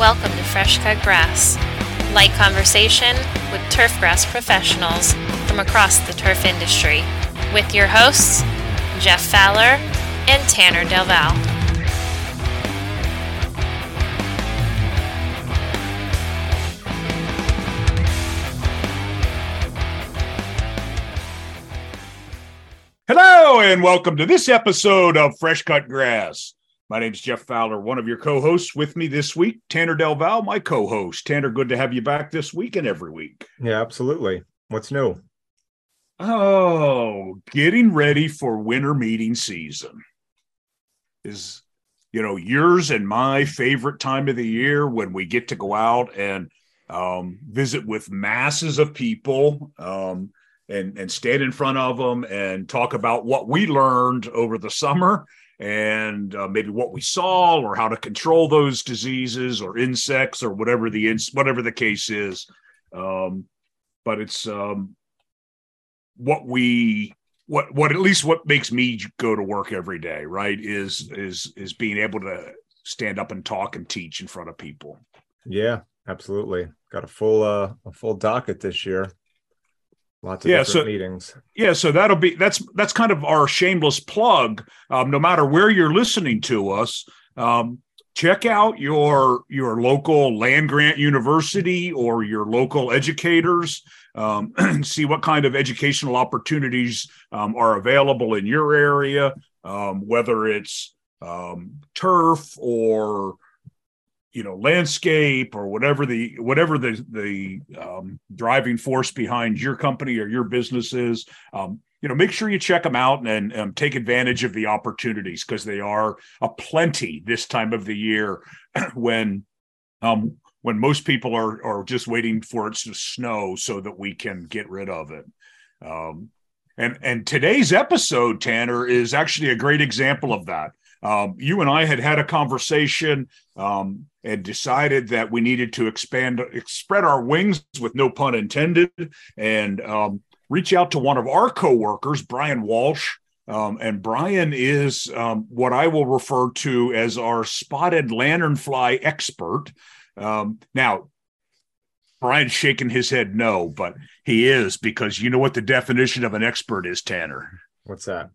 Welcome to Fresh Cut Grass, light conversation with turf grass professionals from across the turf industry, with your hosts, Jeff Fowler and Tanner Delval. Hello, and welcome to this episode of Fresh Cut Grass. My name's Jeff Fowler, one of your co-hosts with me this week. Tanner Delval, my co-host. Tanner, good to have you back this week and every week. Yeah, absolutely. What's new? Oh, getting ready for winter meeting season is, you know, yours and my favorite time of the year when we get to go out and um, visit with masses of people um, and and stand in front of them and talk about what we learned over the summer and uh, maybe what we saw or how to control those diseases or insects or whatever the ins- whatever the case is. Um, but it's um, what we what what at least what makes me go to work every day right is is is being able to stand up and talk and teach in front of people. Yeah absolutely. Got a full uh a full docket this year Lots of Yeah, different so- meetings. Yeah, so that'll be that's that's kind of our shameless plug. Um, no matter where you're listening to us, um, check out your your local land grant university or your local educators. Um, and see what kind of educational opportunities um, are available in your area, um, whether it's um, turf or you know landscape or whatever the whatever the the um, driving force behind your company or your business is um, you know make sure you check them out and, and um, take advantage of the opportunities because they are a plenty this time of the year when um when most people are are just waiting for it to snow so that we can get rid of it. Um and and today's episode tanner is actually a great example of that um, you and I had had a conversation um, and decided that we needed to expand, spread our wings, with no pun intended, and um, reach out to one of our coworkers, Brian Walsh. Um, and Brian is um, what I will refer to as our spotted lanternfly expert. Um, now, Brian's shaking his head no, but he is because you know what the definition of an expert is, Tanner What's that?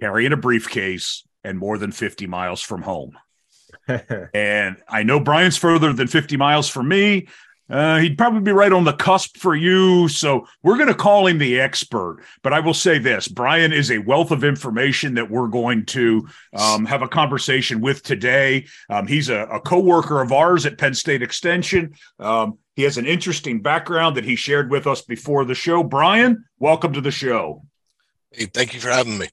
Carrying a briefcase and more than 50 miles from home. And I know Brian's further than 50 miles from me. Uh, he'd probably be right on the cusp for you. So we're going to call him the expert. But I will say this Brian is a wealth of information that we're going to um, have a conversation with today. Um, he's a, a co worker of ours at Penn State Extension. Um, he has an interesting background that he shared with us before the show. Brian, welcome to the show. Hey, thank you for having me.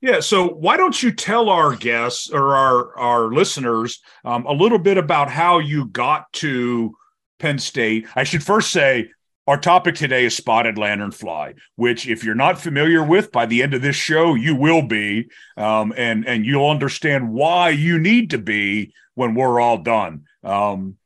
Yeah. So why don't you tell our guests or our our listeners um, a little bit about how you got to Penn State? I should first say our topic today is spotted lanternfly, which if you're not familiar with, by the end of this show you will be, um, and and you'll understand why you need to be when we're all done. Um,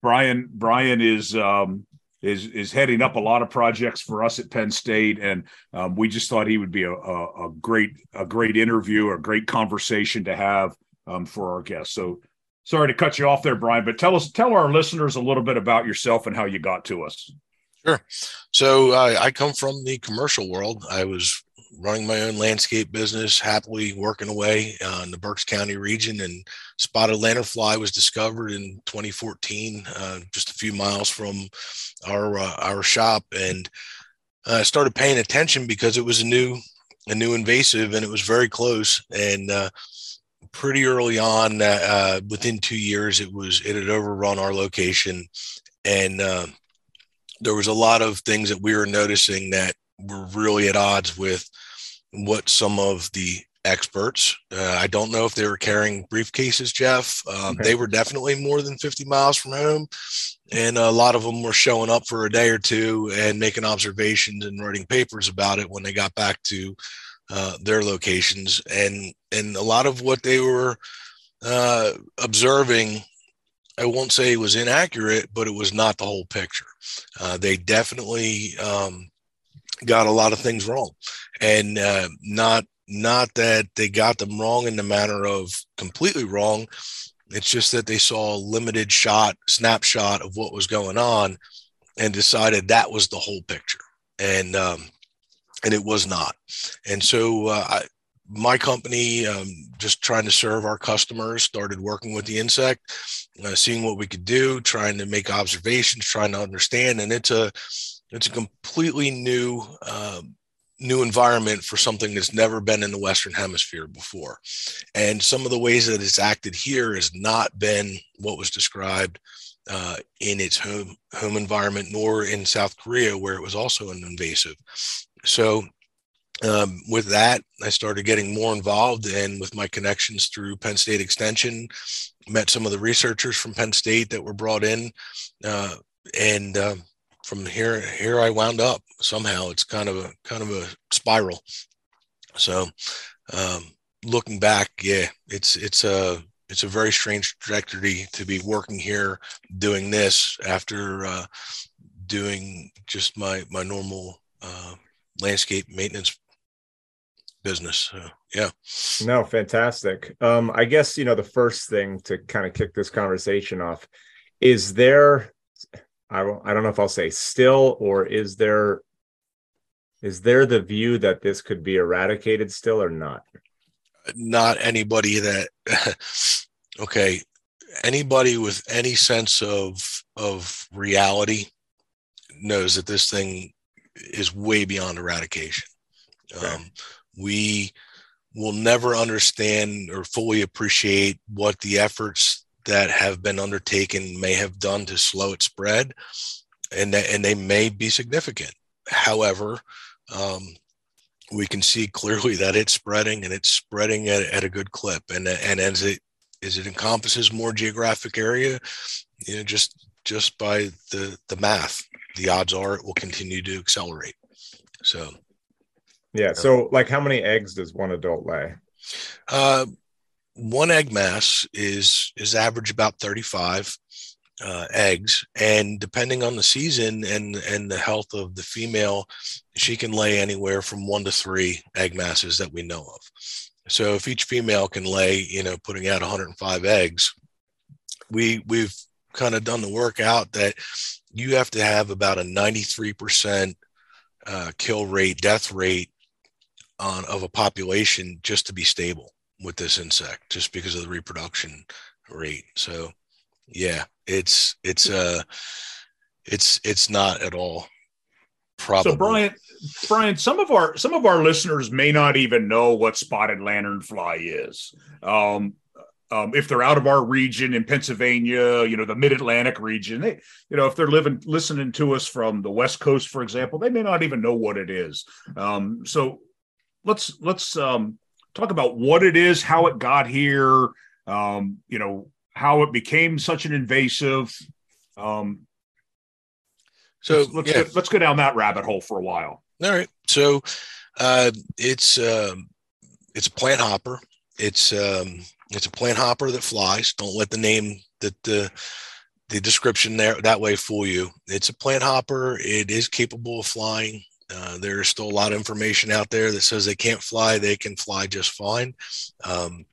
Brian Brian is um, is is heading up a lot of projects for us at Penn State, and um, we just thought he would be a, a, a great a great interview, a great conversation to have um, for our guests. So sorry to cut you off there, Brian, but tell us tell our listeners a little bit about yourself and how you got to us. Sure. So uh, I come from the commercial world. I was running my own landscape business, happily working away uh, in the Berks County region, and spotted lanternfly was discovered in 2014, uh, just a few miles from our uh, our shop, and I started paying attention because it was a new a new invasive, and it was very close and. Uh, pretty early on, uh, uh, within two years, it was it had overrun our location, and uh, there was a lot of things that we were noticing that were really at odds with what some of the experts. Uh, I don't know if they were carrying briefcases, Jeff. Um, Okay. They were definitely more than 50 miles from home. And a lot of them were showing up for a day or two and making observations and writing papers about it when they got back to uh, their locations. And, and a lot of what they were uh, observing, I won't say it was inaccurate, but it was not the whole picture. Uh, they definitely um, got a lot of things wrong, and uh, not not that they got them wrong in the manner of completely wrong, It's just that they saw a limited shot, snapshot of what was going on and decided that was the whole picture. And, um, and it was not. And so uh, I, my company, um, just trying to serve our customers, started working with the insect, uh, seeing what we could do, trying to make observations, trying to understand. And it's a it's a completely new uh, new environment for something that's never been in the Western Hemisphere before. And some of the ways that it's acted here has not been what was described uh, in its home home environment, nor in South Korea, where it was also an invasive. So um, with that, I started getting more involved and with my connections through Penn State Extension, met some of the researchers from Penn State that were brought in. Uh, and uh, from here, here I wound up somehow. It's kind of a kind of a spiral. So um, looking back, yeah, it's it's a it's a very strange trajectory to be working here doing this after uh, doing just my my normal uh, landscape maintenance business. yeah. No, fantastic. Um, I guess you know the first thing to kind of kick this conversation off is there. I don't. I don't know if I'll say still or is there. Is there the view that this could be eradicated still or not? Not anybody that. okay, anybody with any sense of of reality knows that this thing is way beyond eradication. Okay. Um, we will never understand or fully appreciate what the efforts that have been undertaken may have done to slow its spread, and and they may be significant. However, um, we can see clearly that it's spreading and it's spreading at, at a good clip. And and as it as it encompasses more geographic area, you know, just just by the the math, the odds are it will continue to accelerate. So yeah. So, like, how many eggs does one adult lay? Uh, one egg mass is is average about 35 uh, eggs, and depending on the season and and the health of the female, she can lay anywhere from one to three egg masses that we know of. So, if each female can lay, you know, putting out 105 eggs, we we've kind of done the work out that you have to have about a 93% uh, kill rate, death rate on of a population just to be stable with this insect just because of the reproduction rate so yeah it's it's uh it's it's not at all probable. so brian brian some of our some of our listeners may not even know what spotted lanternfly is um um, if they're out of our region in Pennsylvania, you know, the mid Atlantic region, they, you know, if they're living, listening to us from the West Coast, for example, they may not even know what it is. Um, so let's let's um, talk about what it is, how it got here, um, you know, how it became such an invasive. Um, so let's let's, yeah. go, let's go down that rabbit hole for a while. All right. So uh, it's um, it's a plant hopper. It's um, it's a plant hopper that flies. Don't let the name that the the description there that way fool you. It's a plant hopper. It is capable of flying. Uh, there's still a lot of information out there that says they can't fly. They can fly just fine. Um,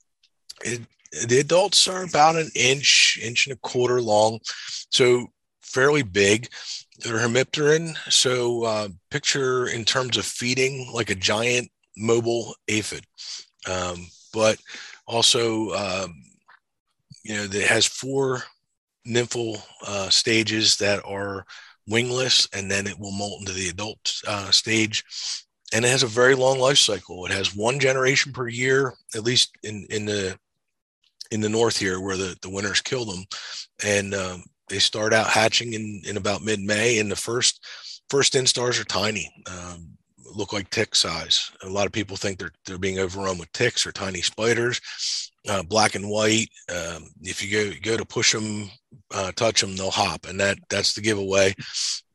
it, the adults are about an inch, inch and a quarter long, so fairly big. They're hemipteran, so uh, picture in terms of feeding like a giant mobile aphid, um, but also um, you know it has four nymphal uh, stages that are wingless, and then it will molt into the adult uh, stage. And it has a very long life cycle. It has one generation per year, at least in in the in the north here, where the the winters kill them, and um, they start out hatching in in about mid May. And the first first instars are tiny. Um, look like tick size. A lot of people think they're they're being overrun with ticks or tiny spiders uh, black and white. Um, if you go go to push them, uh, touch them, they'll hop, and that that's the giveaway.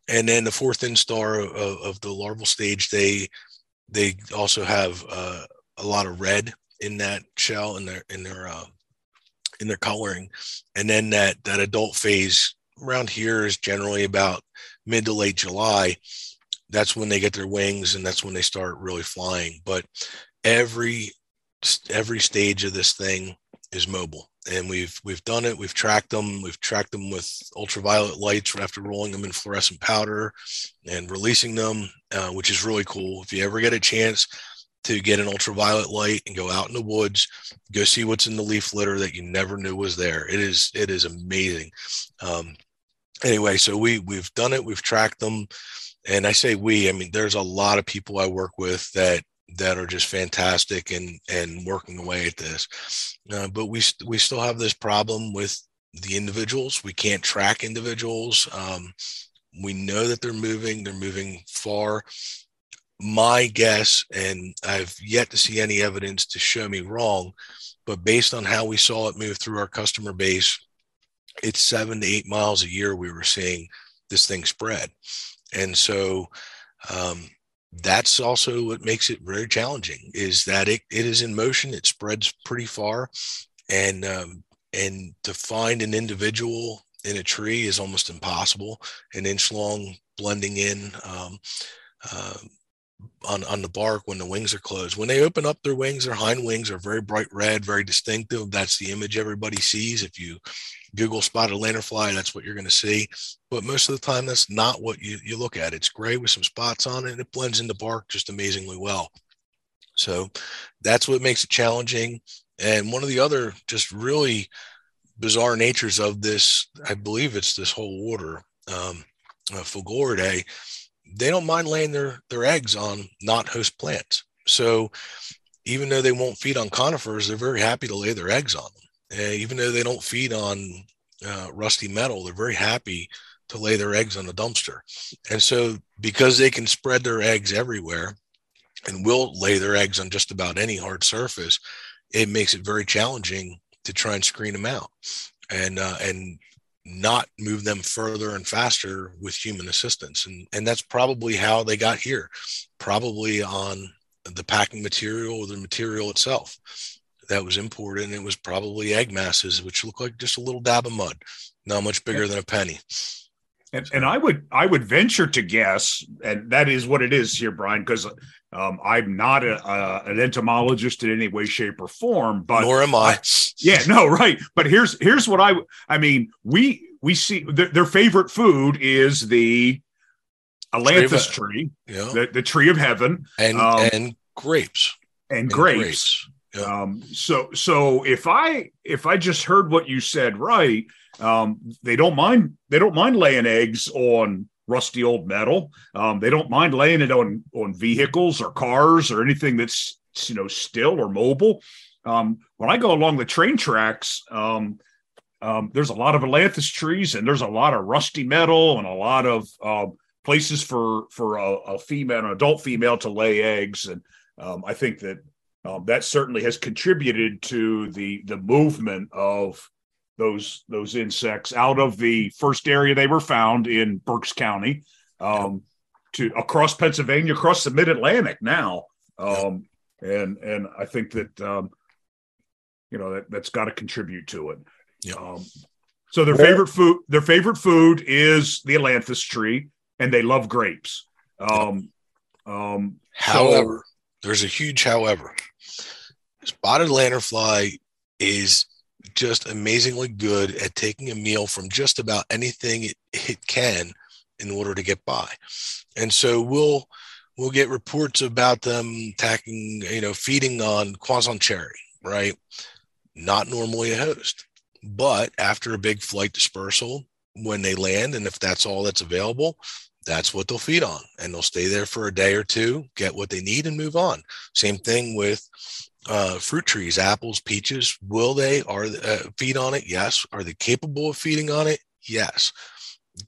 And then the fourth instar of, of the larval stage, they they also have uh, a lot of red in that shell in their in their uh, in their coloring, and then that that adult phase around here is generally about mid to late July. That's when they get their wings, and that's when they start really flying. But every every stage of this thing is mobile. and we've we've done it. We've tracked them. We've tracked them with ultraviolet lights after rolling them in fluorescent powder and releasing them, uh, which is really cool. If you ever get a chance to get an ultraviolet light and go out in the woods, go see what's in the leaf litter that you never knew was there. It is it is amazing. Um, anyway, so we we've done it. We've tracked them, and I say we. I mean, there's a lot of people I work with that that are just fantastic and and working away at this. Uh, but we we still have this problem with the individuals. We can't track individuals. Um, we know that they're moving. They're moving far. My guess, and I've yet to see any evidence to show me wrong, but based on how we saw it move through our customer base, it's seven to eight miles a year we were seeing this thing spread. And so um, that's also what makes it very challenging is that it, it is in motion it spreads pretty far and um, and to find an individual in a tree is almost impossible an inch long blending in um, uh, on, on the bark when the wings are closed. When they open up their wings their hind wings are very bright red very distinctive that's the image everybody sees. If you Google spotted lanternfly, that's what you're going to see. But most of the time, that's not what you, you look at. It's gray with some spots on it, and it blends into bark just amazingly well. So that's what makes it challenging. And one of the other just really bizarre natures of this, I believe it's this whole order, um, uh, Fulguridae, they don't mind laying their, their eggs on not host plants. So even though they won't feed on conifers, they're very happy to lay their eggs on them. Uh, even though they don't feed on uh, rusty metal, they're very happy to lay their eggs on the dumpster. And so, because they can spread their eggs everywhere and will lay their eggs on just about any hard surface, it makes it very challenging to try and screen them out and uh, and not move them further and faster with human assistance. And and that's probably how they got here, probably on the packing material or the material itself that was imported, and it was probably egg masses, which look like just a little dab of mud, not much bigger than a penny. And, and I would I would venture to guess, and that is what it is here, Brian, because um, I'm not a, a, an entomologist in any way, shape, or form. But nor am I. Yeah, no, right. But here's here's what I I mean. We we see their, their favorite food is the ailanthus tree, yeah. the, the tree of heaven, and um, and grapes and, and grapes. grapes. Um, so so if I if I just heard what you said right, um, they don't mind they don't mind laying eggs on rusty old metal. Um, they don't mind laying it on on vehicles or cars or anything that's you know still or mobile. Um, when I go along the train tracks, um, um, there's a lot of ailanthus trees and there's a lot of rusty metal and a lot of uh, places for for a, a, female, an adult female, to lay eggs. And um, I think that um, that certainly has contributed to the the movement of those those insects out of the first area they were found in Berks County um, to across Pennsylvania, across the Mid Atlantic now, um, and and I think that um, you know that that's got to contribute to it. Yeah. Um, so their favorite food their favorite food is the ailanthus tree, and they love grapes. Um, um, however, so, there's a huge however. Spotted lanternfly is just amazingly good at taking a meal from just about anything it, it can in order to get by. And so we'll we'll get reports about them tacking, you know, feeding on Kwanzan cherry, right? Not normally a host. But after a big flight dispersal, when they land, and if that's all that's available, that's what they'll feed on. And they'll stay there for a day or two, get what they need, and move on. Same thing with uh, fruit trees, apples, peaches. Will they are uh, feed on it? Yes. Are they capable of feeding on it? Yes.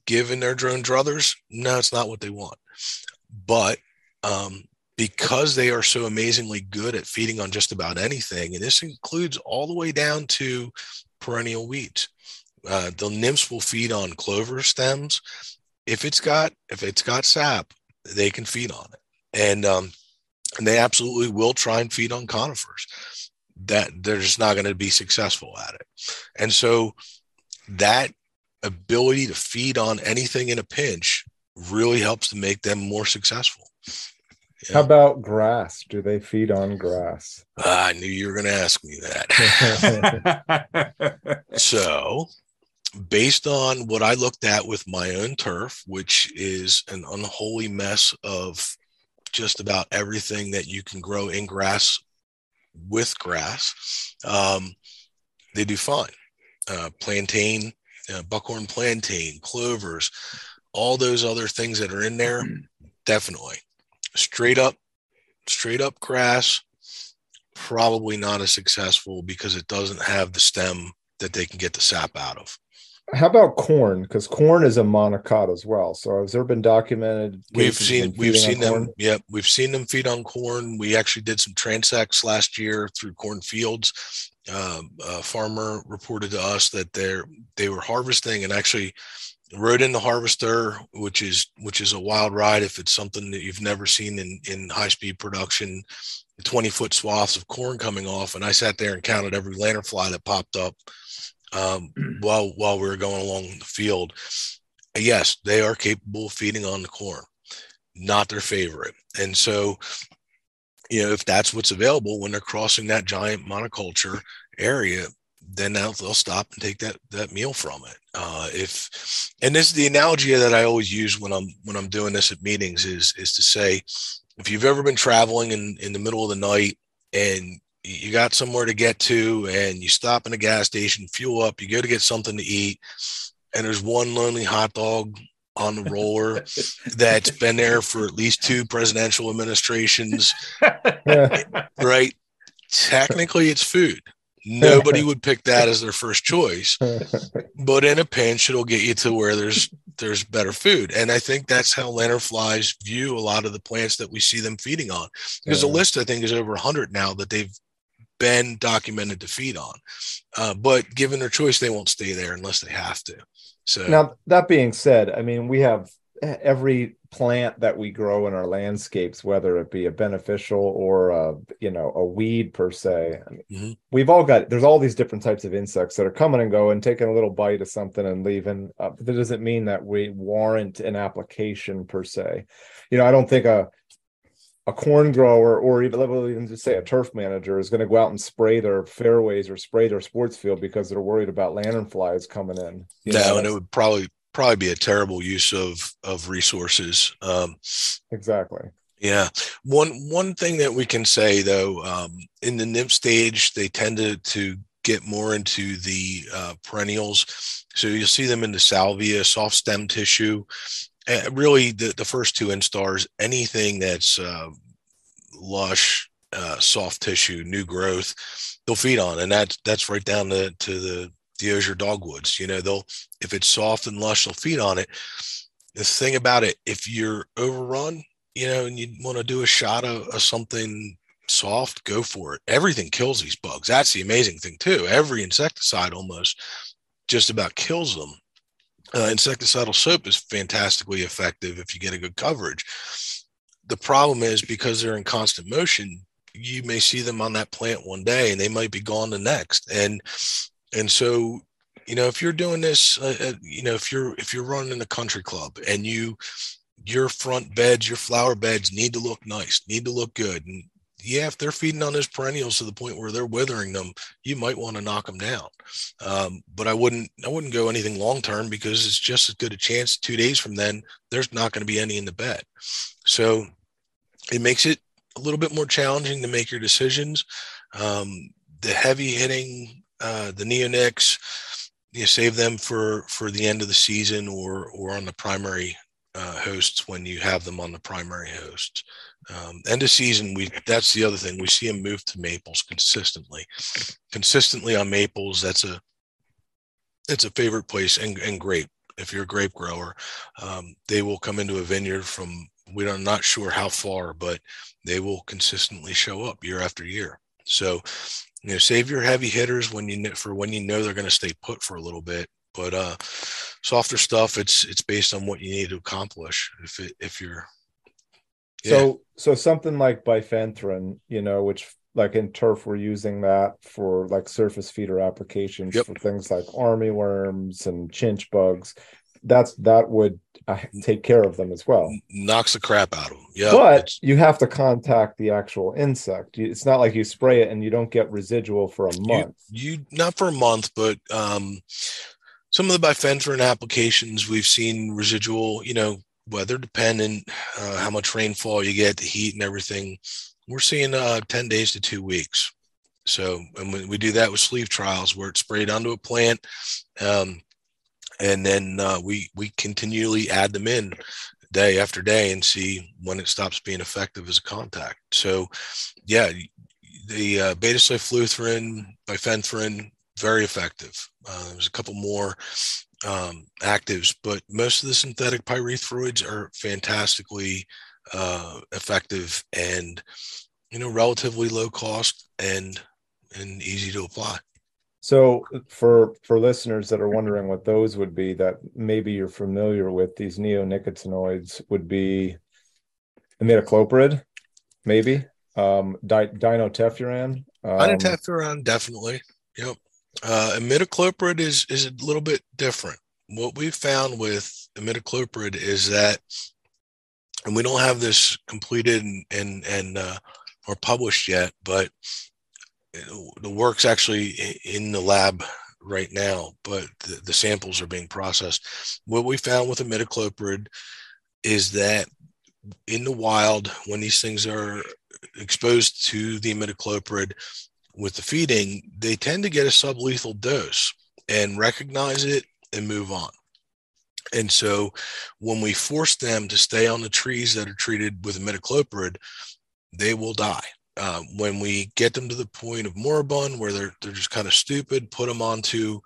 Given their drone druthers, no, it's not what they want. But um, because they are so amazingly good at feeding on just about anything, and this includes all the way down to perennial weeds. Uh, the nymphs will feed on clover stems. If it's got if it's got sap, they can feed on it. And um, and they absolutely will try and feed on conifers that they're just not going to be successful at it and so that ability to feed on anything in a pinch really helps to make them more successful How about grass? Do they feed on grass? I knew you were going to ask me that. so, based on what I looked at with my own turf, which is an unholy mess of just about everything that you can grow in grass with grass, um, they do fine. Uh, plantain, uh, buckhorn plantain, clovers, all those other things that are in there, definitely. Straight up, straight up grass, probably not as successful because it doesn't have the stem that they can get the sap out of. How about corn? Because corn is a monocot as well. So has there been documented? We've seen we've seen them. Corn? Yep, we've seen them feed on corn. We actually did some transects last year through cornfields. Um, a farmer reported to us that they're they were harvesting and actually rode in the harvester, which is which is a wild ride if it's something that you've never seen in in high speed production. 20 foot swaths of corn coming off, and I sat there and counted every lanternfly that popped up um, while while we were going along the field. Yes, they are capable of feeding on the corn, not their favorite. And so, you know, if that's what's available when they're crossing that giant monoculture area, then they'll, they'll stop and take that that meal from it. Uh, if and this is the analogy that I always use when I'm when I'm doing this at meetings is is to say, if you've ever been traveling in in the middle of the night and you got somewhere to get to and you stop in a gas station, fuel up, you go to get something to eat, and there's one lonely hot dog on the roller that's been there for at least two presidential administrations, right? Technically, it's food. Nobody would pick that as their first choice, but in a pinch, it'll get you to where there's there's better food. And I think that's how lanternflies view a lot of the plants that we see them feeding on. Because yeah. the list I think is over 100 now that they've been documented to feed on. Uh, but given their choice, they won't stay there unless they have to. So now that being said, I mean we have every plant that we grow in our landscapes, whether it be a beneficial or a you know a weed per se. I mean, mm-hmm. We've all got there's all these different types of insects that are coming and going, taking a little bite of something and leaving. Uh, that doesn't mean that we warrant an application per se. You know, I don't think a a corn grower or even, even just say a turf manager is going to go out and spray their fairways or spray their sports field because they're worried about lanternflies coming in. You no, know, and it would probably probably be a terrible use of of resources. Um, exactly. Yeah. One one thing that we can say though, um, in the nymph stage, they tend to to get more into the uh, perennials. So you'll see them in the salvia, soft stem tissue, really the, the first two instars, anything that's uh, lush, uh, soft tissue, new growth, they'll feed on, and that's that's right down to, to the the osier dogwoods. You know, they'll if it's soft and lush, they'll feed on it. The thing about it, if you're overrun, you know, and you want to do a shot of, of something soft, go for it. Everything kills these bugs. That's the amazing thing too. Every insecticide almost just about kills them uh, insecticidal soap is fantastically effective if you get a good coverage. The problem is because they're in constant motion, you may see them on that plant one day and they might be gone the next. And and so you know if you're doing this uh, uh you know if you're if you're running a country club and you your front beds your flower beds need to look nice need to look good and yeah, if they're feeding on those perennials to the point where they're withering them, you might want to knock them down. Um, but I wouldn't, I wouldn't go anything long term because it's just as good a chance two days from then there's not going to be any in the bed. So it makes it a little bit more challenging to make your decisions. Um, the heavy hitting, uh, the neonics, you save them for for the end of the season or or on the primary uh, hosts when you have them on the primary hosts. Um, end of season, we that's the other thing we see them move to maples consistently, consistently on maples. That's a it's a favorite place and, and grape. If you're a grape grower, um, they will come into a vineyard from we are not sure how far, but they will consistently show up year after year. So, you know, save your heavy hitters when you for when you know they're going to stay put for a little bit. But uh, softer stuff, it's it's based on what you need to accomplish. If it, if you're so so something like bifenthrin, you know, which like in turf we're using that for like surface feeder applications yep. for things like army worms and chinch bugs. that's that would uh, take care of them as well. Knocks the crap out of them. Yeah, but you have to contact the actual insect. It's not like you spray it and you don't get residual for a month. You, you not for a month, but um, some of the bifenthrin applications we've seen residual. You know, weather dependent, uh, how much rainfall you get, the heat and everything. We're seeing uh, ten days to two weeks. So, and we do that with sleeve trials where it's sprayed onto a plant. Um, and then uh, we we continually add them in day after day and see when it stops being effective as a contact. So, yeah, the uh, beta cyfluthrin, bifenthrin, very effective. Uh, there's a couple more um, actives, but most of the synthetic pyrethroids are fantastically uh, effective and you know relatively low cost and and easy to apply. So for for listeners that are wondering what those would be that maybe you're familiar with, these neonicotinoids would be imidacloprid, maybe um, di- dinotefuran. Um, dinotefuran, definitely. Yep. Uh, imidacloprid is is a little bit different. What we've found with imidacloprid is that, and we don't have this completed and and, and uh, or published yet, but the work's actually in the lab right now, but the, the, samples are being processed. What we found with imidacloprid is that in the wild, when these things are exposed to the imidacloprid with the feeding, they tend to get a sublethal dose and recognize it and move on. And so when we force them to stay on the trees that are treated with imidacloprid, they will die uh, when we get them to the point of moribund where they're they're just kind of stupid, put them onto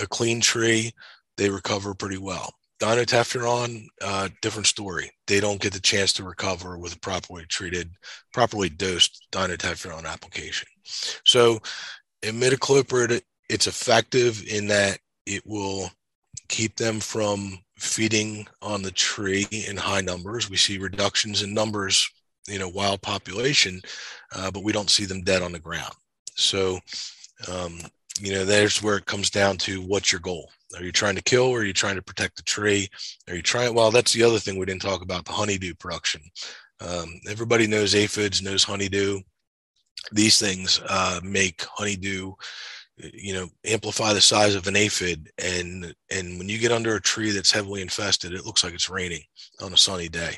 a clean tree, they recover pretty well. Dinotefuran, uh, different story. They don't get the chance to recover with a properly treated, properly dosed dinotefuran application. So, imidacloprid, it's effective in that it will keep them from feeding on the tree in high numbers. We see reductions in numbers you know wild population, uh, but we don't see them dead on the ground. So, um, you know, there's where it comes down to what's your goal. Are you trying to kill or are you trying to protect the tree? Are you trying? Well, that's the other thing we didn't talk about the honeydew production. Um, everybody knows aphids, knows honeydew. These things uh, make honeydew you know amplify the size of an aphid and and when you get under a tree that's heavily infested it looks like it's raining on a sunny day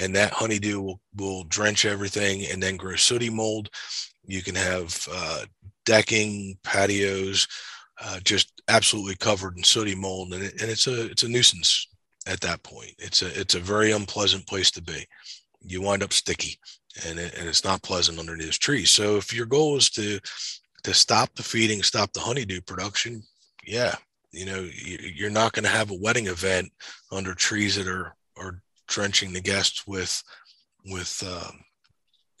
and that honeydew will, will drench everything and then grow sooty mold you can have uh, decking patios uh, just absolutely covered in sooty mold and, it, and it's a it's a nuisance at that point. It's a it's a very unpleasant place to be. You wind up sticky and, it, and it's not pleasant under these trees. So if your goal is to to stop the feeding, stop the honeydew production, yeah, you know, you're not going to have a wedding event under trees that are are drenching the guests with with um,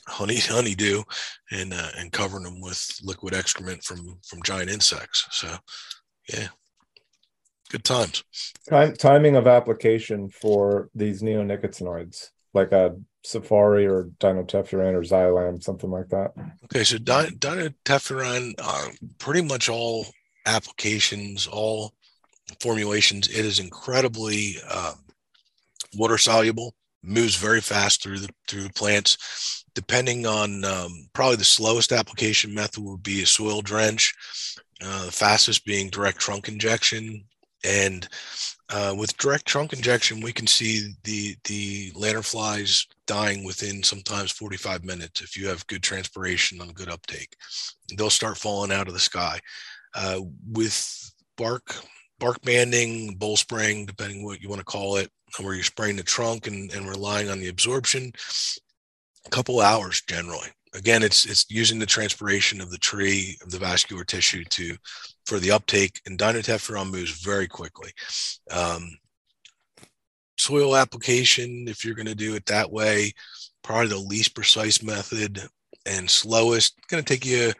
honey honeydew and uh, and covering them with liquid excrement from from giant insects. So, yeah, good times. Time timing of application for these neonicotinoids, like a Safari or Dinotefuran or Zylam, something like that. Okay, so Di- Dinotefuran, uh, pretty much all applications, all formulations, it is incredibly uh, water soluble, moves very fast through the through the plants. Depending on um, probably the slowest application method would be a soil drench, uh, the fastest being direct trunk injection, and uh, with direct trunk injection, we can see the the lanternflies dying within sometimes 45 minutes if you have good transpiration and good uptake. They'll start falling out of the sky. Uh, with bark bark banding, bole spraying, depending what you want to call it, where you're spraying the trunk and, and relying on the absorption, a couple hours generally. Again, it's it's using the transpiration of the tree of the vascular tissue to for the uptake, and dinotefuran moves very quickly. Um, soil application, if you're going to do it that way, probably the least precise method and slowest. Going to take you,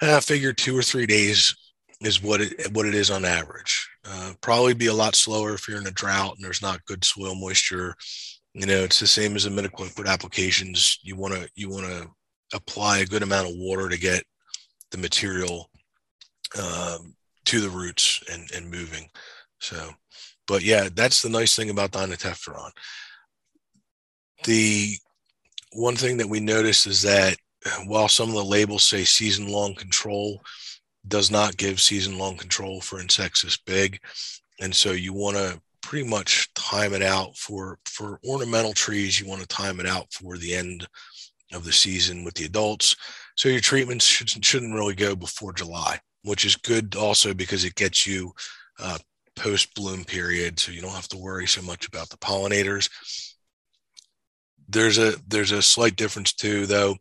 I uh, figure, two or three days is what it what it is on average. Uh, probably be a lot slower if you're in a drought and there's not good soil moisture. You know, it's the same as the imidacloprid applications. You want to you want to apply a good amount of water to get the material um, to the roots and, and moving. So, but yeah, that's the nice thing about Dinotefuran. The one thing that we noticed is that while some of the labels say season long control, does not give season long control for insects this big. And so you want to pretty much time it out for for ornamental trees you want to time it out for the end of the season with the adults. So your treatments should, shouldn't really go before july which is good also because it gets you uh, post bloom period so you don't have to worry so much about the pollinators. There's a there's a slight difference too though.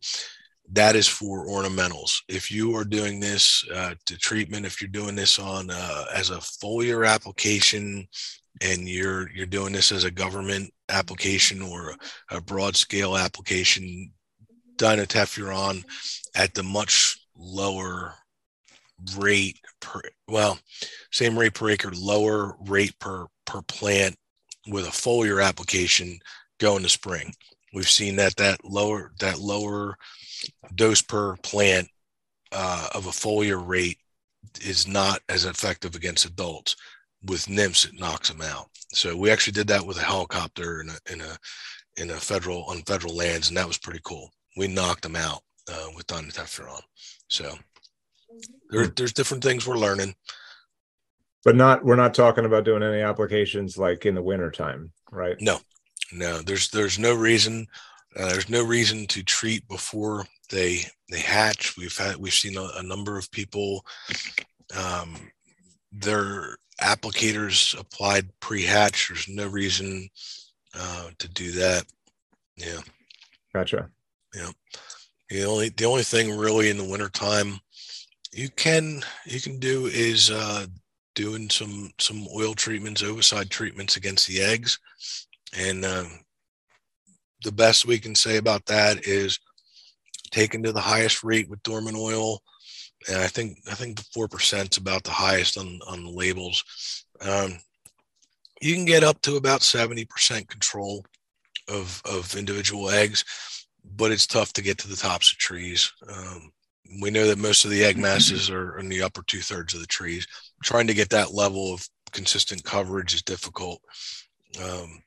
That is for ornamentals. If you are doing this uh, to treatment if you're doing this on uh, as a foliar application and you're you're doing this as a government application or a, a broad scale application dinotefuran at the much lower rate per well same rate per acre lower rate per per plant with a foliar application go in the spring. We've seen that that lower that lower dose per plant uh, of a foliar rate is not as effective against adults with nymphs it knocks them out. So we actually did that with a helicopter in a in a in a federal on federal lands and that was pretty cool. We knocked them out uh, with dinotefuran so there, there's different things we're learning. But not we're not talking about doing any applications like in the winter time right? No. No there's there's no reason uh, there's no reason to treat before they they hatch. We've had we've seen a, a number of people um, their applicators applied pre-hatch. There's no reason uh, to do that. Yeah. Gotcha. Yeah. The only the only thing really in the wintertime you can you can do is uh, doing some some oil treatments, ovicide treatments against the eggs, and uh, the best we can say about that is taken to the highest rate with dormant oil and I think I think the four percent is about the highest on on the labels. Um, you can get up to about seventy percent control of of individual eggs, but it's tough to get to the tops of trees. Um, we know that most of the egg masses are in the upper two thirds of the trees. Trying to get that level of consistent coverage is difficult, um,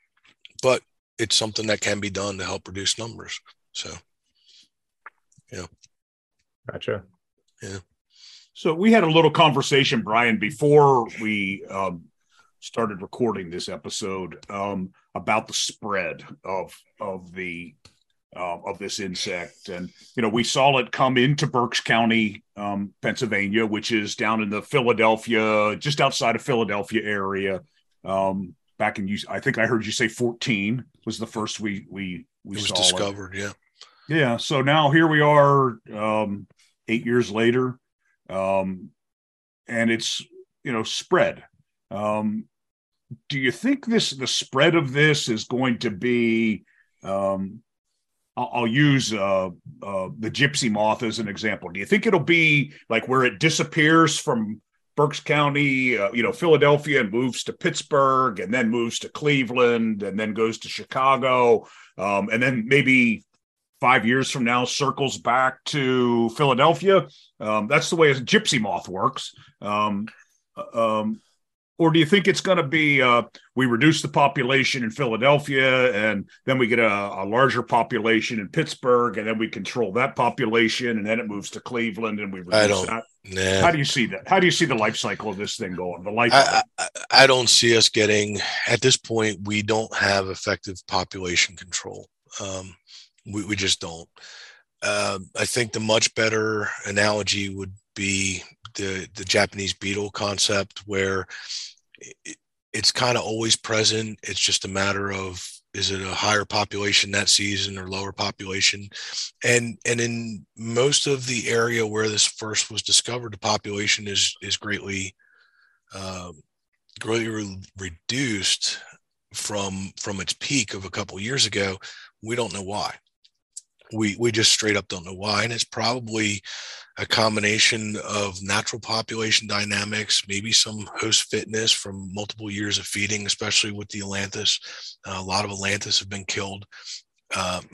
but it's something that can be done to help reduce numbers. So, yeah. Gotcha. Yeah. So we had a little conversation, Brian, before we um, started recording this episode um, about the spread of of the uh, of this insect, and you know we saw it come into Berks County, um, Pennsylvania, which is down in the Philadelphia, just outside of Philadelphia area. Um, back in I think I heard you say fourteen was the first we we we it was saw discovered. It. Yeah, yeah. So now here we are, um, eight years later um, and it's you know spread. Um, do you think this the spread of this is going to be? Um, I'll, use uh, uh, the gypsy moth as an example. Do you think it'll be like where it disappears from Berks County, uh, you know, Philadelphia, and moves to Pittsburgh, and then moves to Cleveland, and then goes to Chicago, um, and then maybe five years from now circles back to Philadelphia. Um, that's the way a gypsy moth works. Um, uh, um, or do you think it's going to be uh, we reduce the population in Philadelphia and then we get a, a, larger population in Pittsburgh and then we control that population and then it moves to Cleveland and we reduce that? Nah. How do you see that? How do you see the life cycle of this thing going? The life. I, I, I don't see us getting at this point. We don't have effective population control. Um, we, we just don't. Uh, I think the much better analogy would be the the Japanese beetle concept, where it, it's kind of always present. It's just a matter of is it a higher population that season or lower population, and and in most of the area where this first was discovered, the population is is greatly uh, greatly re- reduced from from its peak of a couple years ago. We don't know why we we just straight up don't know why and it's probably a combination of natural population dynamics maybe some host fitness from multiple years of feeding especially with the ailanthus uh, a lot of ailanthus have been killed um,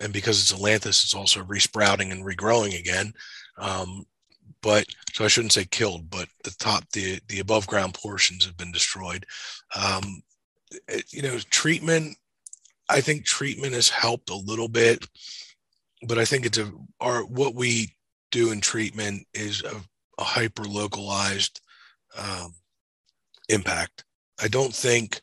and because it's ailanthus it's also resprouting and regrowing again um, but so I shouldn't say killed, but the top, the the above ground portions have been destroyed. Um, it, you know, treatment. I think treatment has helped a little bit, but I think it's a our what we do in treatment is a, a hyper localized um, impact. I don't think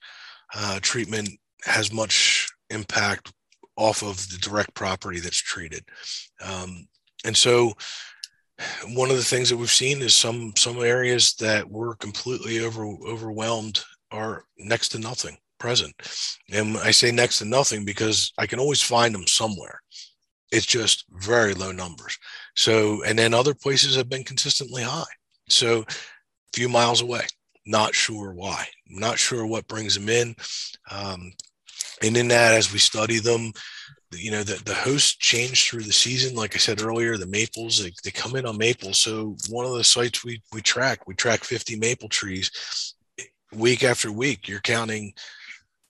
uh, treatment has much impact off of the direct property that's treated. Um, and so one of the things that we've seen is some some areas that were completely over overwhelmed are next to nothing present. And I say next to nothing because I can always find them somewhere. It's just very low numbers. So, and then other places have been consistently high. So, a few miles away, not sure why, not sure what brings them in. Um, and in that, as we study them, you know, the, the hosts change through the season. Like I said earlier, the maples, they, they come in on maples. So one of the sites we, we track, we track 50 maple trees week after week. You're counting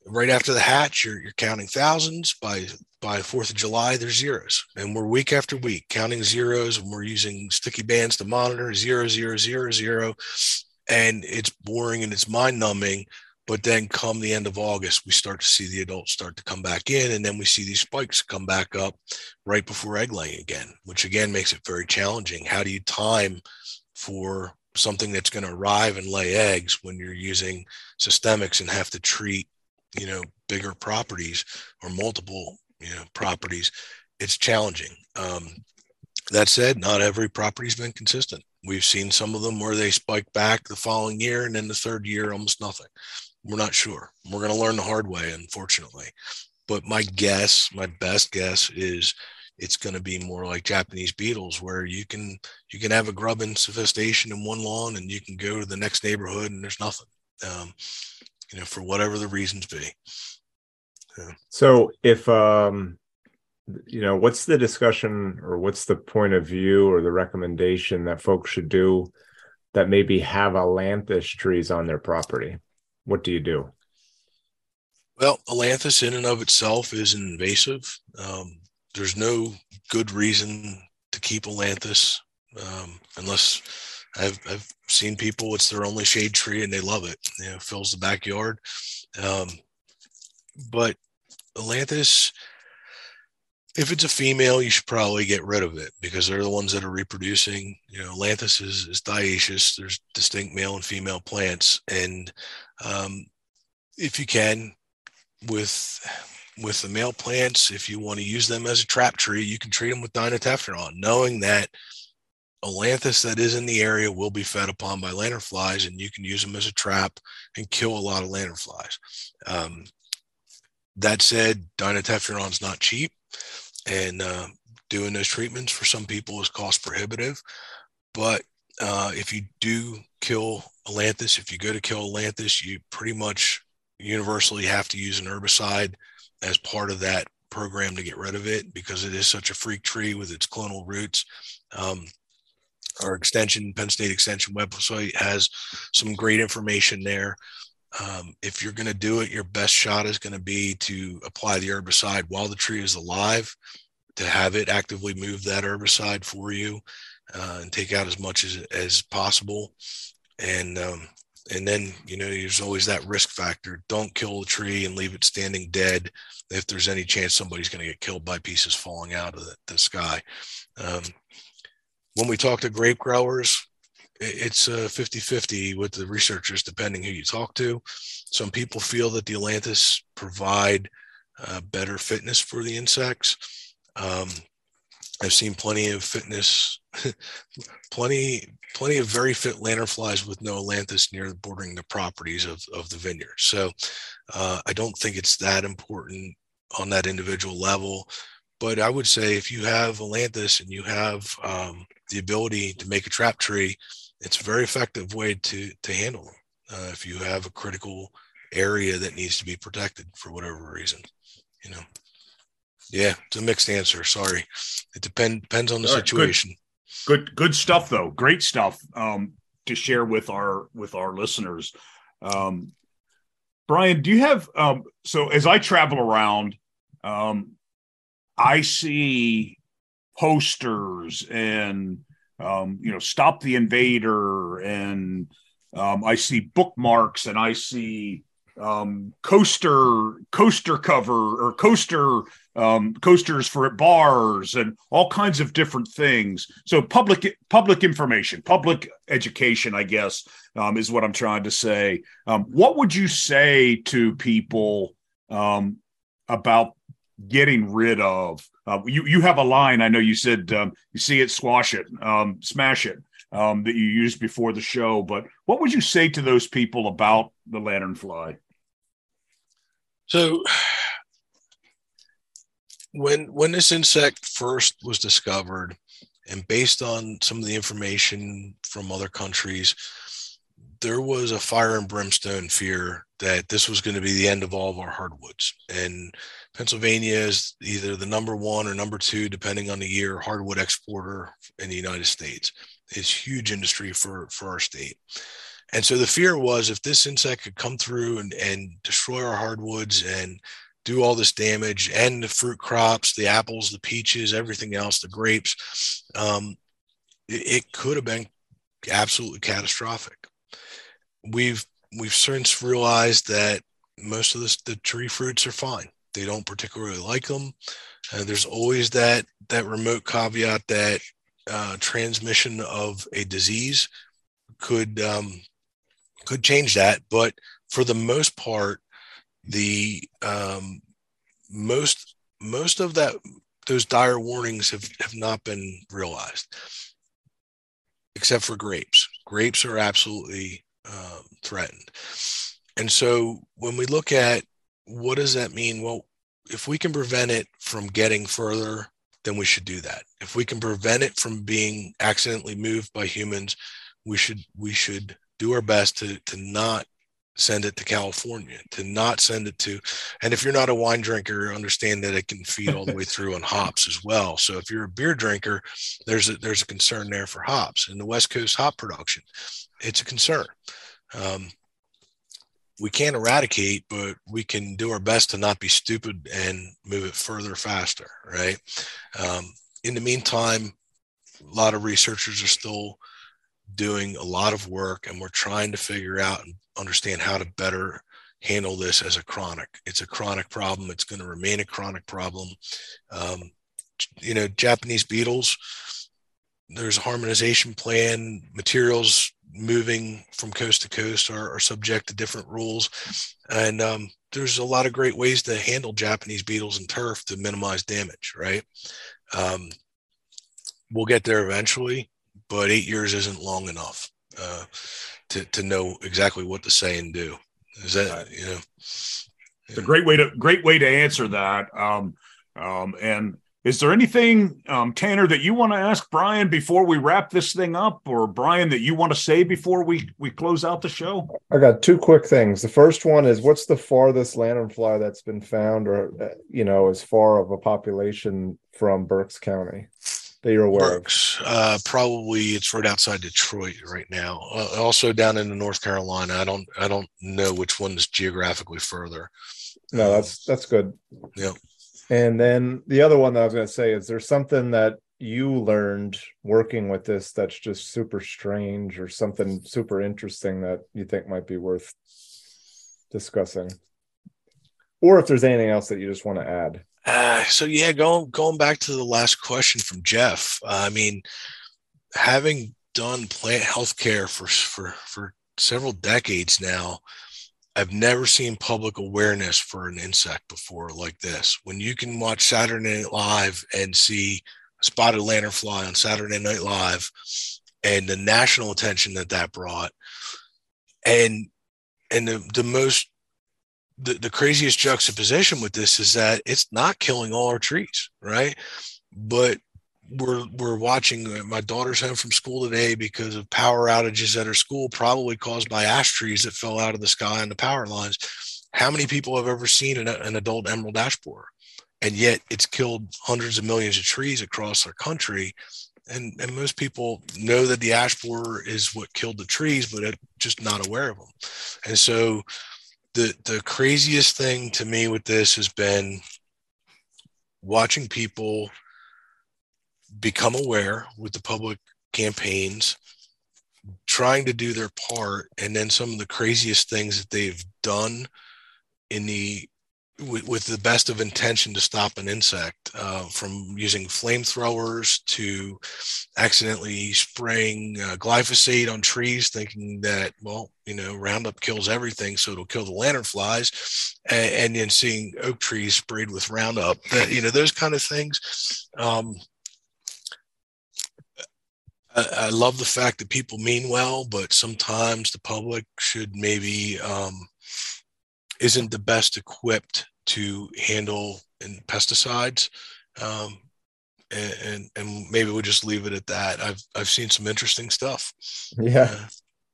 right after the hatch, you're, you're counting thousands by, by fourth of July, there's zeros and we're week after week counting zeros and we're using sticky bands to monitor zero, zero, zero, zero. And it's boring and it's mind numbing but then come the end of August, we start to see the adults start to come back in, and then we see these spikes come back up right before egg laying again, which again makes it very challenging. How do you time for something that's going to arrive and lay eggs when you're using systemics and have to treat, you know, bigger properties or multiple, you know, properties? It's challenging. Um, that said, not every property's been consistent. We've seen some of them where they spike back the following year, and then the third year, almost nothing. We're not sure. We're going to learn the hard way, unfortunately. But my guess, my best guess is it's going to be more like Japanese beetles, where you can you can have a grub infestation in one lawn, and you can go to the next neighborhood, and there's nothing. Um, you know, for whatever the reasons be. Yeah. So if um, you know, what's the discussion or what's the point of view or the recommendation that folks should do that maybe have ailanthus trees on their property? what do you do? Well, ailanthus in and of itself is invasive. Um, there's no good reason to keep ailanthus um, unless I've, I've seen people, it's their only shade tree and they love it. You know, fills the backyard. Um, but ailanthus, if it's a female, you should probably get rid of it because they're the ones that are reproducing. You know, Lanthus is, is dioecious. There's distinct male and female plants, and um, if you can, with with the male plants, if you want to use them as a trap tree, you can treat them with dinotefuran, knowing that Ailanthus that is in the area will be fed upon by lanternflies, and you can use them as a trap and kill a lot of lanternflies. Um, that said, dinotefuran is not cheap and uh, doing those treatments for some people is cost prohibitive. But uh, if you do kill ailanthus, if you go to kill ailanthus, you pretty much universally have to use an herbicide as part of that program to get rid of it because it is such a freak tree with its clonal roots. Um, our extension, Penn State Extension website has some great information there. Um, if you're going to do it, your best shot is going to be to apply the herbicide while the tree is alive, to have it actively move that herbicide for you uh, and take out as much as, as possible. And um, and then you know there's always that risk factor. Don't kill the tree and leave it standing dead if there's any chance somebody's going to get killed by pieces falling out of the, the sky. Um, when we talk to grape growers, it's a 50 50 with the researchers, depending who you talk to. Some people feel that the Ailanthus provide uh, better fitness for the insects. Um, I've seen plenty of fitness, plenty, plenty of very fit lanternflies with no Ailanthus near bordering the properties of, of the vineyard. So uh, I don't think it's that important on that individual level. But I would say if you have Ailanthus and you have um, the ability to make a trap tree, it's a very effective way to to handle them. Uh, if you have a critical area that needs to be protected for whatever reason, you know. Yeah, it's a mixed answer. Sorry, it depend depends on the situation. Good. good, good stuff though. Great stuff um, to share with our with our listeners. Um, Brian, do you have um, so as I travel around, um, I see posters and um, you know, stop the invader, and um, I see bookmarks, and I see um, coaster coaster cover or coaster um, coasters for bars and all kinds of different things. So public public information, public education, I guess, um, is what I'm trying to say. Um, what would you say to people um, about getting rid of? Uh, you you have a line. I know you said um, you see it, squash it, um, smash it. that you used before the show, but what would you say to those people about the lanternfly? So when when this insect first was discovered and based on some of the information from other countries there was a fire and brimstone fear that this was going to be the end of all of our hardwoods. And pennsylvania is either the number one or number two depending on the year hardwood exporter in the united states. It's huge industry for for our state. And so the fear was if this insect could come through and, and destroy our hardwoods and do all this damage and the fruit crops, the apples, the peaches, everything else, the grapes, um, it, it could have been absolutely catastrophic. We've we've since realized that most of this, the tree fruits are fine. They don't particularly like them. Uh, there's always that that remote caveat that uh, transmission of a disease could um, could change that, but for the most part, the um, most most of that those dire warnings have, have not been realized, except for grapes. Grapes are absolutely um, threatened, and so when we look at what does that mean? Well, if we can prevent it from getting further, then we should do that. If we can prevent it from being accidentally moved by humans, we should we should do our best to to not send it to California, to not send it to. And if you're not a wine drinker, understand that it can feed all the way through on hops as well. So if you're a beer drinker, there's a there's a concern there for hops and the West Coast hop production. It's a concern. Um, we can't eradicate, but we can do our best to not be stupid and move it further faster, right? Um, in the meantime, a lot of researchers are still doing a lot of work and we're trying to figure out and understand how to better handle this as a chronic. It's a chronic problem. It's going to remain a chronic problem. Um, you know, Japanese beetles, there's a harmonization plan, materials moving from coast to coast are, are subject to different rules. And um, there's a lot of great ways to handle Japanese beetles and turf to minimize damage, right? Um, we'll get there eventually but eight years isn't long enough uh, to to know exactly what to say and do. Is that right. you know? It's a great way to great way to answer that. Um, um, and is there anything, um, Tanner, that you want to ask Brian before we wrap this thing up, or Brian that you want to say before we we close out the show? I got two quick things. The first one is, what's the farthest lanternfly that's been found, or uh, you know, as far of a population from Berks County? That you're aware of? Uh, probably it's right outside Detroit right now. Uh, also down in North Carolina. I don't I don't know which one is geographically further. No, that's that's good. Yeah. And then the other one that I was going to say is there something that you learned working with this that's just super strange or something super interesting that you think might be worth discussing? Or if there's anything else that you just want to add. Uh, so yeah, going going back to the last question from Jeff. Uh, I mean, having done plant healthcare for for for several decades now, I've never seen public awareness for an insect before like this. When you can watch Saturday Night Live and see spotted lanternfly on Saturday Night Live, and the national attention that that brought, and and the, the most the, the craziest juxtaposition with this is that it's not killing all our trees, right? But we're we're watching uh, my daughter's home from school today because of power outages at her school, probably caused by ash trees that fell out of the sky on the power lines. How many people have ever seen an, an adult emerald ash borer? And yet it's killed hundreds of millions of trees across our country. And, and most people know that the ash borer is what killed the trees, but just not aware of them. And so the the craziest thing to me with this has been watching people become aware with the public campaigns, trying to do their part, and then some of the craziest things that they've done in the with, with the best of intention to stop an insect, uh, from using flamethrowers to accidentally spraying uh, glyphosate on trees, thinking that well, you know, Roundup kills everything, so it'll kill the lanternflies, and, and then seeing oak trees sprayed with Roundup, that you know, those kind of things. Um, I, I love the fact that people mean well, but sometimes the public should maybe um, isn't the best equipped to handle in pesticides. Um, and, and, and maybe we'll just leave it at that. I've I've seen some interesting stuff. Yeah, uh,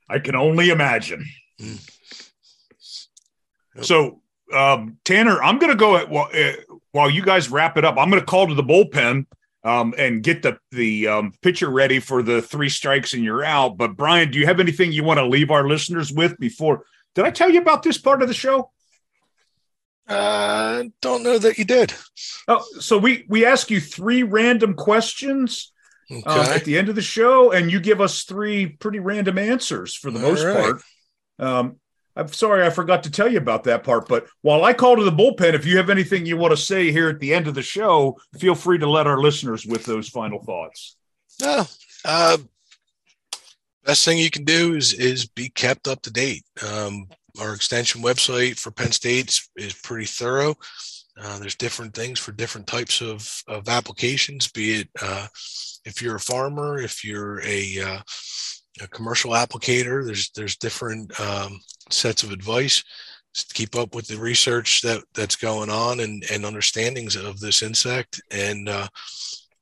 I can only imagine. Mm. So, um, Tanner, I'm going to go at, while, uh, while you guys wrap it up. I'm going to call to the bullpen um, and get the the um, pitcher ready for the three strikes and you're out. But Brian, do you have anything you want to leave our listeners with before? Did I tell you about this part of the show? Uh, don't know that you did. Oh, so we we ask you three random questions um, okay. um, at the end of the show, and you give us three pretty random answers for the All most right. part. Um, I'm sorry I forgot to tell you about that part, but while I call to the bullpen, if you have anything you want to say here at the end of the show, feel free to let our listeners with those final thoughts. No, uh, best thing you can do is is be kept up to date. Um, our extension website for Penn State is pretty thorough. Uh, there's different things for different types of, of applications, be it uh, if you're a farmer, if you're a, uh, a commercial applicator, there's there's different um, sets of advice keep up with the research that that's going on and, and understandings of this insect and uh,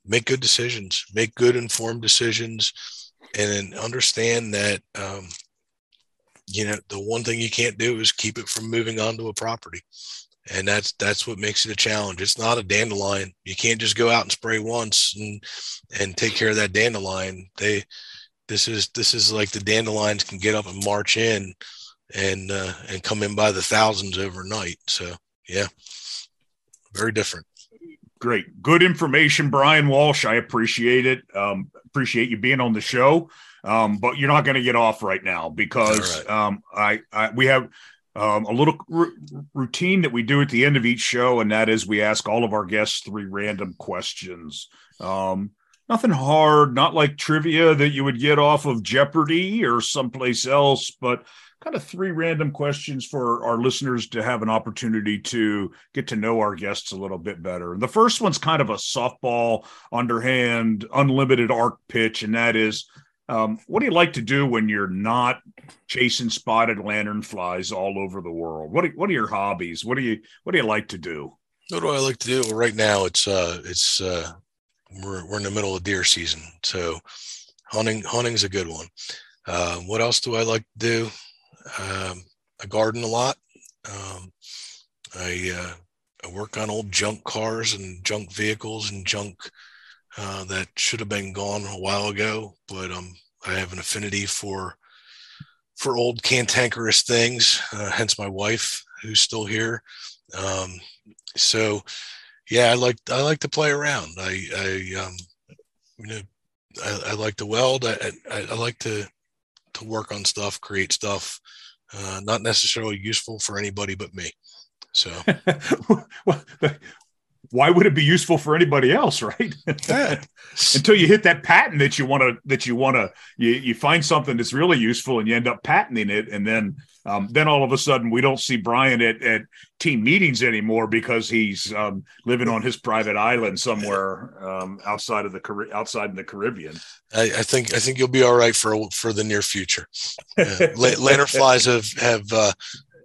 make good decisions, make good informed decisions, and understand that um, you know the one thing you can't do is keep it from moving onto a property. And that's that's what makes it a challenge. It's not a dandelion. You can't just go out and spray once and and take care of that dandelion. They this is this is like the dandelions can get up and march in and uh, and come in by the thousands overnight. So yeah very different. Great. Good information brian walsh. I appreciate it. Um, appreciate you being on the show um, but you're not going to get off right now because right. Um, I, I, we have um, a little r- routine that we do at the end of each show, and that is we ask all of our guests three random questions. Um, nothing hard, not like trivia that you would get off of Jeopardy or someplace else, but kind of three random questions for our listeners to have an opportunity to get to know our guests a little bit better. The first one's kind of a softball, underhand, unlimited arc pitch, and that is um, what do you like to do when you're not chasing spotted lanternflies all over the world? What are, what are your hobbies? What do you what do you like to do? What do I like to do? Well, right now it's uh it's uh we're we're in the middle of deer season, so hunting hunting's a good one. Uh, what else do I like to do? Um, I garden a lot. Um, I uh, I work on old junk cars and junk vehicles and junk uh, that should have been gone a while ago, but um, I have an affinity for for old cantankerous things. Uh, hence my wife, who's still here. Um, so, yeah, I like I like to play around. I, I um, you know, I, I like to weld. I, I, I, like to to work on stuff, create stuff. Uh, not necessarily useful for anybody but me. So, why would it be useful for anybody else right? Until you hit that patent that you want to that you want to you, you find something that's really useful and you end up patenting it. And then um, then all of a sudden we don't see brian at, at team meetings anymore because he's um, living on his private island somewhere um, outside of the outside in the caribbean. I, I, think i think you'll be all right for for the near future. Yeah. lanternflies have have uh,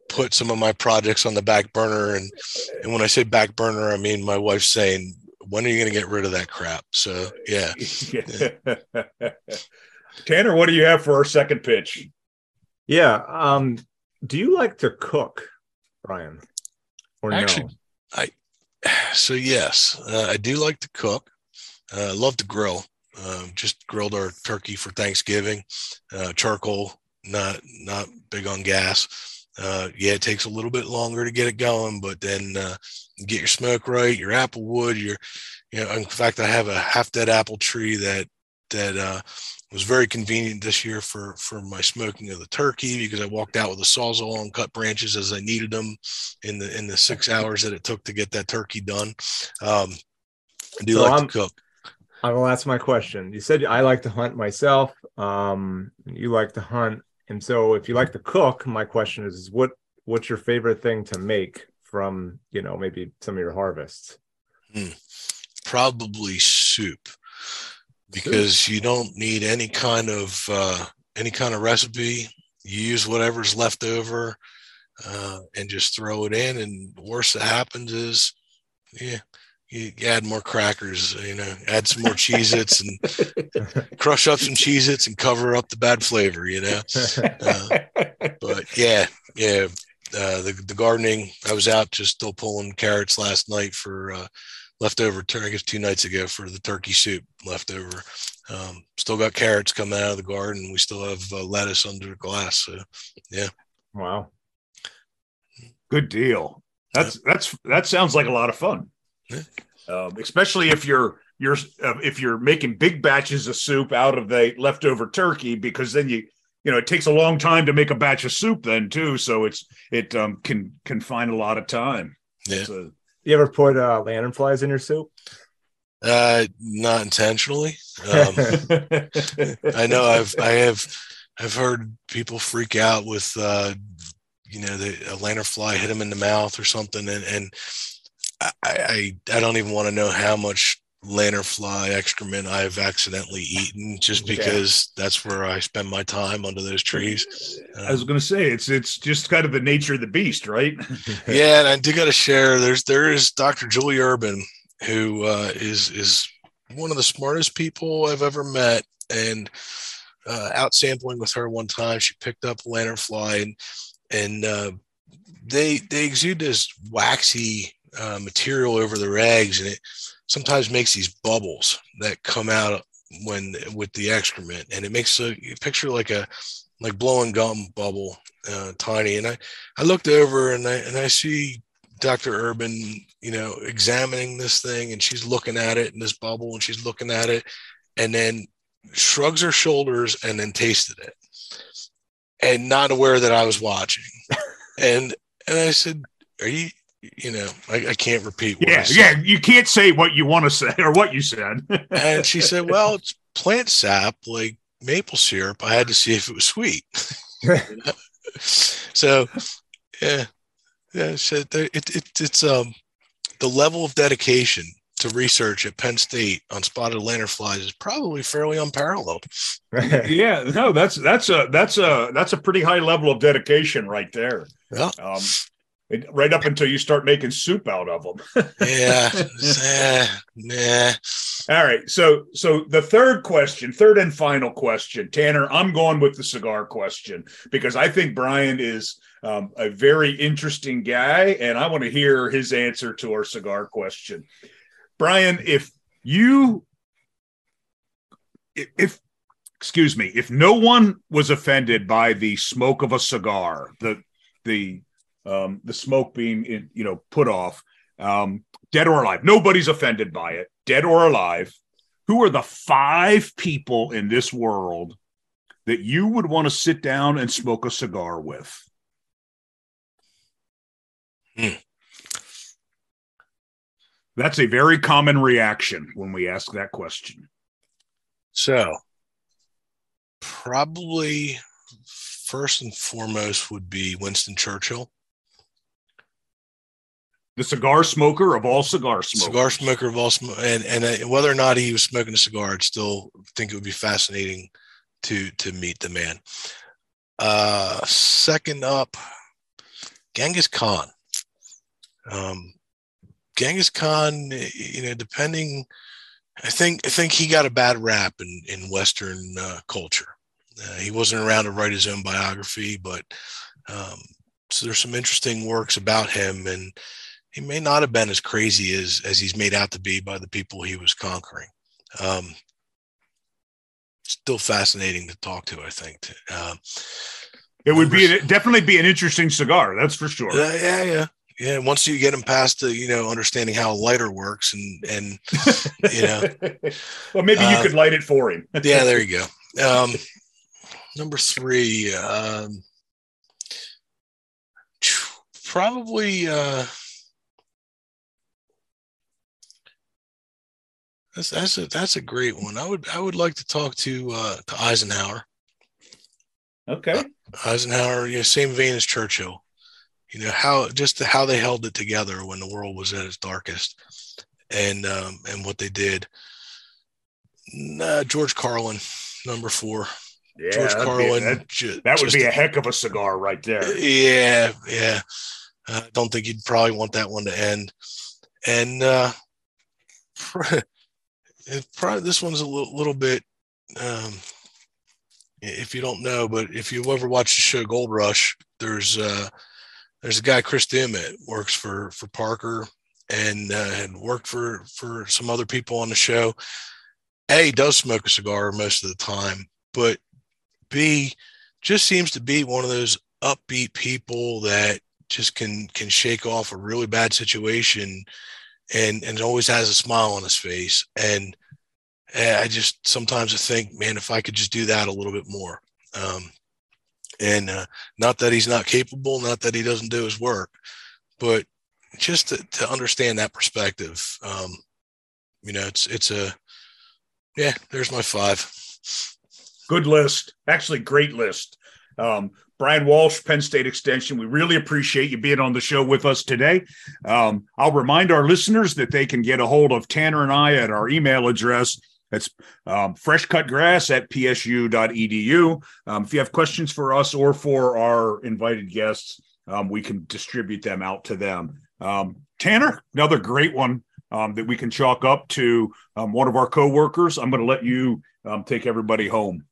put some of my projects on the back burner. And and when i say back burner i mean my wife's saying when are you going to get rid of that crap? So yeah, yeah. tanner what do you have for our second pitch? Yeah um do you like to cook brian? Or actually no? i so yes uh, i do like to cook. Uh, i uh, love to grill. Uh, just grilled our turkey for thanksgiving. Uh, charcoal not not big on gas uh, yeah, it takes a little bit longer to get it going, but then uh, get your smoke right, your apple wood, your, you know, in fact, I have a half dead apple tree that that uh, was very convenient this year for for my smoking of the turkey because I walked out with a sawzall and cut branches as I needed them in the in the six hours that it took to get that turkey done. Um, I do So like I'm- to cook. I will ask my question. You said I like to hunt myself. Um, you like to hunt, and so if you like to cook, my question is, is what what's your favorite thing to make from you know maybe some of your harvests? probably soup. Because you don't need any kind of uh, any kind of recipe. You use whatever's left over uh, and just throw it in and worst that happens is yeah you add more crackers you know add some more cheez its and crush up some cheez its and cover up the bad flavor you know but yeah yeah uh, the, the gardening i was out just still pulling carrots last night for uh, leftover I guess two nights ago for the turkey soup leftover. Um, still got carrots coming out of the garden. We still have uh, lettuce under the glass. So yeah. wow. Good deal. That's that's that sounds like a lot of fun. Yeah. Um, especially if you're you're uh, if you're making big batches of soup out of the leftover turkey, because then you you know it takes a long time to make a batch of soup then too. So it's it um, can can find a lot of time. Yeah. So, You ever put uh, lanternflies in your soup? uh, not intentionally. Um, I know I've I have I've heard people freak out with uh, you know the a lanternfly hit them in the mouth or something, and and I I, I don't even want to know how much lanternfly excrement I've accidentally eaten just Yeah. because that's where I spend my time under those trees. I was going to say it's it's just kind of the nature of the beast, right? yeah, and I do got to share. There's there is Dr. Julie Urban, who uh, is is one of the smartest people I've ever met, and uh, out sampling with her one time, she picked up lanternfly, and and uh, they they exude this waxy uh, material over the rags and it sometimes makes these bubbles that come out when with the excrement, and it makes a picture like a like blowing gum bubble, uh, tiny, and I I looked over and I and I see Dr. Urban, you know, examining this thing and she's looking at it in this bubble and she's looking at it and then shrugs her shoulders and then tasted it. And not aware that I was watching. and and I said, Are you you know, I, I can't repeat Yeah, said. yeah. You can't say what you want to say or what you said. And she said, Well, it's plant sap like maple syrup. I had to see if it was sweet. so yeah yeah so it, it, it, it's um the level of dedication to research at penn state on spotted lanternflies is probably fairly unparalleled yeah, no, that's that's a that's a that's a pretty high level of dedication right there. yeah Um, right up until you start making soup out of them. yeah eh, nah. All right, so so the third question, third and final question, Tanner. I'm going with the cigar question because I think Brian is um, a very interesting guy, and I want to hear his answer to our cigar question. Brian, if you, if excuse me, if no one was offended by the smoke of a cigar, the the um, the smoke being in, you know put off, um, dead or alive, nobody's offended by it, dead or alive. Who are the five people in this world that you would want to sit down and smoke a cigar with? Hmm. That's a very common reaction when we ask that question. so probably first and foremost would be winston churchill The cigar smoker of all cigar smokers. cigar smoker of all smoke, and and uh, whether or not he was smoking a cigar, I'd still think it would be fascinating to to meet the man. Uh, second up, Genghis Khan. Um, Genghis Khan, you know, depending, I think I think he got a bad rap in in Western uh, culture. Uh, he wasn't around to write his own biography, but um, so there's some interesting works about him and he may not have been as crazy as as he's made out to be by the people he was conquering. Um, still fascinating to talk to, I think. Um, It would be an, definitely be an interesting cigar, that's for sure. yeah, yeah, yeah, yeah. Once you get him past the, you know, understanding how a lighter works, and and you know, well, maybe you uh, could light it for him. yeah, there you go. Um, number three, um, probably. Uh, That's that's a that's a great one. I would I would like to talk to uh, to Eisenhower. Okay. Uh, Eisenhower, you know, same vein as Churchill. You know how just how they held it together when the world was at its darkest, and um, and what they did. Nah, George Carlin, number four. Yeah, George Carlin. that, that would be a heck of a cigar right there. Yeah, yeah. I don't think you'd probably want that one to end. And uh, it probably this one's a little, little bit um, if you don't know, but if you've ever watched the show Gold Rush, there's uh, there's a guy Chris Doumitt works for for Parker and uh, had worked for for some other people on the show. A does smoke a cigar most of the time, but B just seems to be one of those upbeat people that just can can shake off a really bad situation and and always has a smile on his face. And I just sometimes I think, man, if I could just do that a little bit more. Um, and uh, not that he's not capable, not that he doesn't do his work, but just to, to understand that perspective. Um, you know, it's it's a yeah. There's my five. Good list, actually, great list. Um, Brian Walsh, Penn State Extension, we really appreciate you being on the show with us today. Um, I'll remind our listeners that they can get a hold of Tanner and I at our email address. That's um, freshcutgrass at psu.edu. Um, if you have questions for us or for our invited guests, um, we can distribute them out to them. Um, Tanner, another great one um, that we can chalk up to um, one of our coworkers. I'm going to let you take everybody home.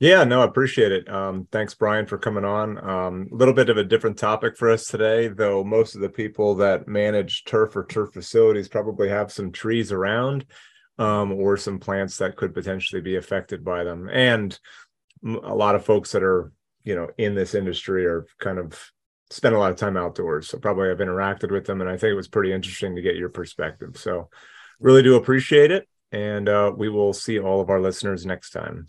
Yeah, no, I appreciate it. Um, thanks, Brian, for coming on. Um, a little bit of a different topic for us today, though most of the people that manage turf or turf facilities probably have some trees around um, or some plants that could potentially be affected by them. And a lot of folks that are, you know, in this industry are kind of spend a lot of time outdoors. So probably I've interacted with them, and I think it was pretty interesting to get your perspective. So really do appreciate it. And uh, we will see all of our listeners next time.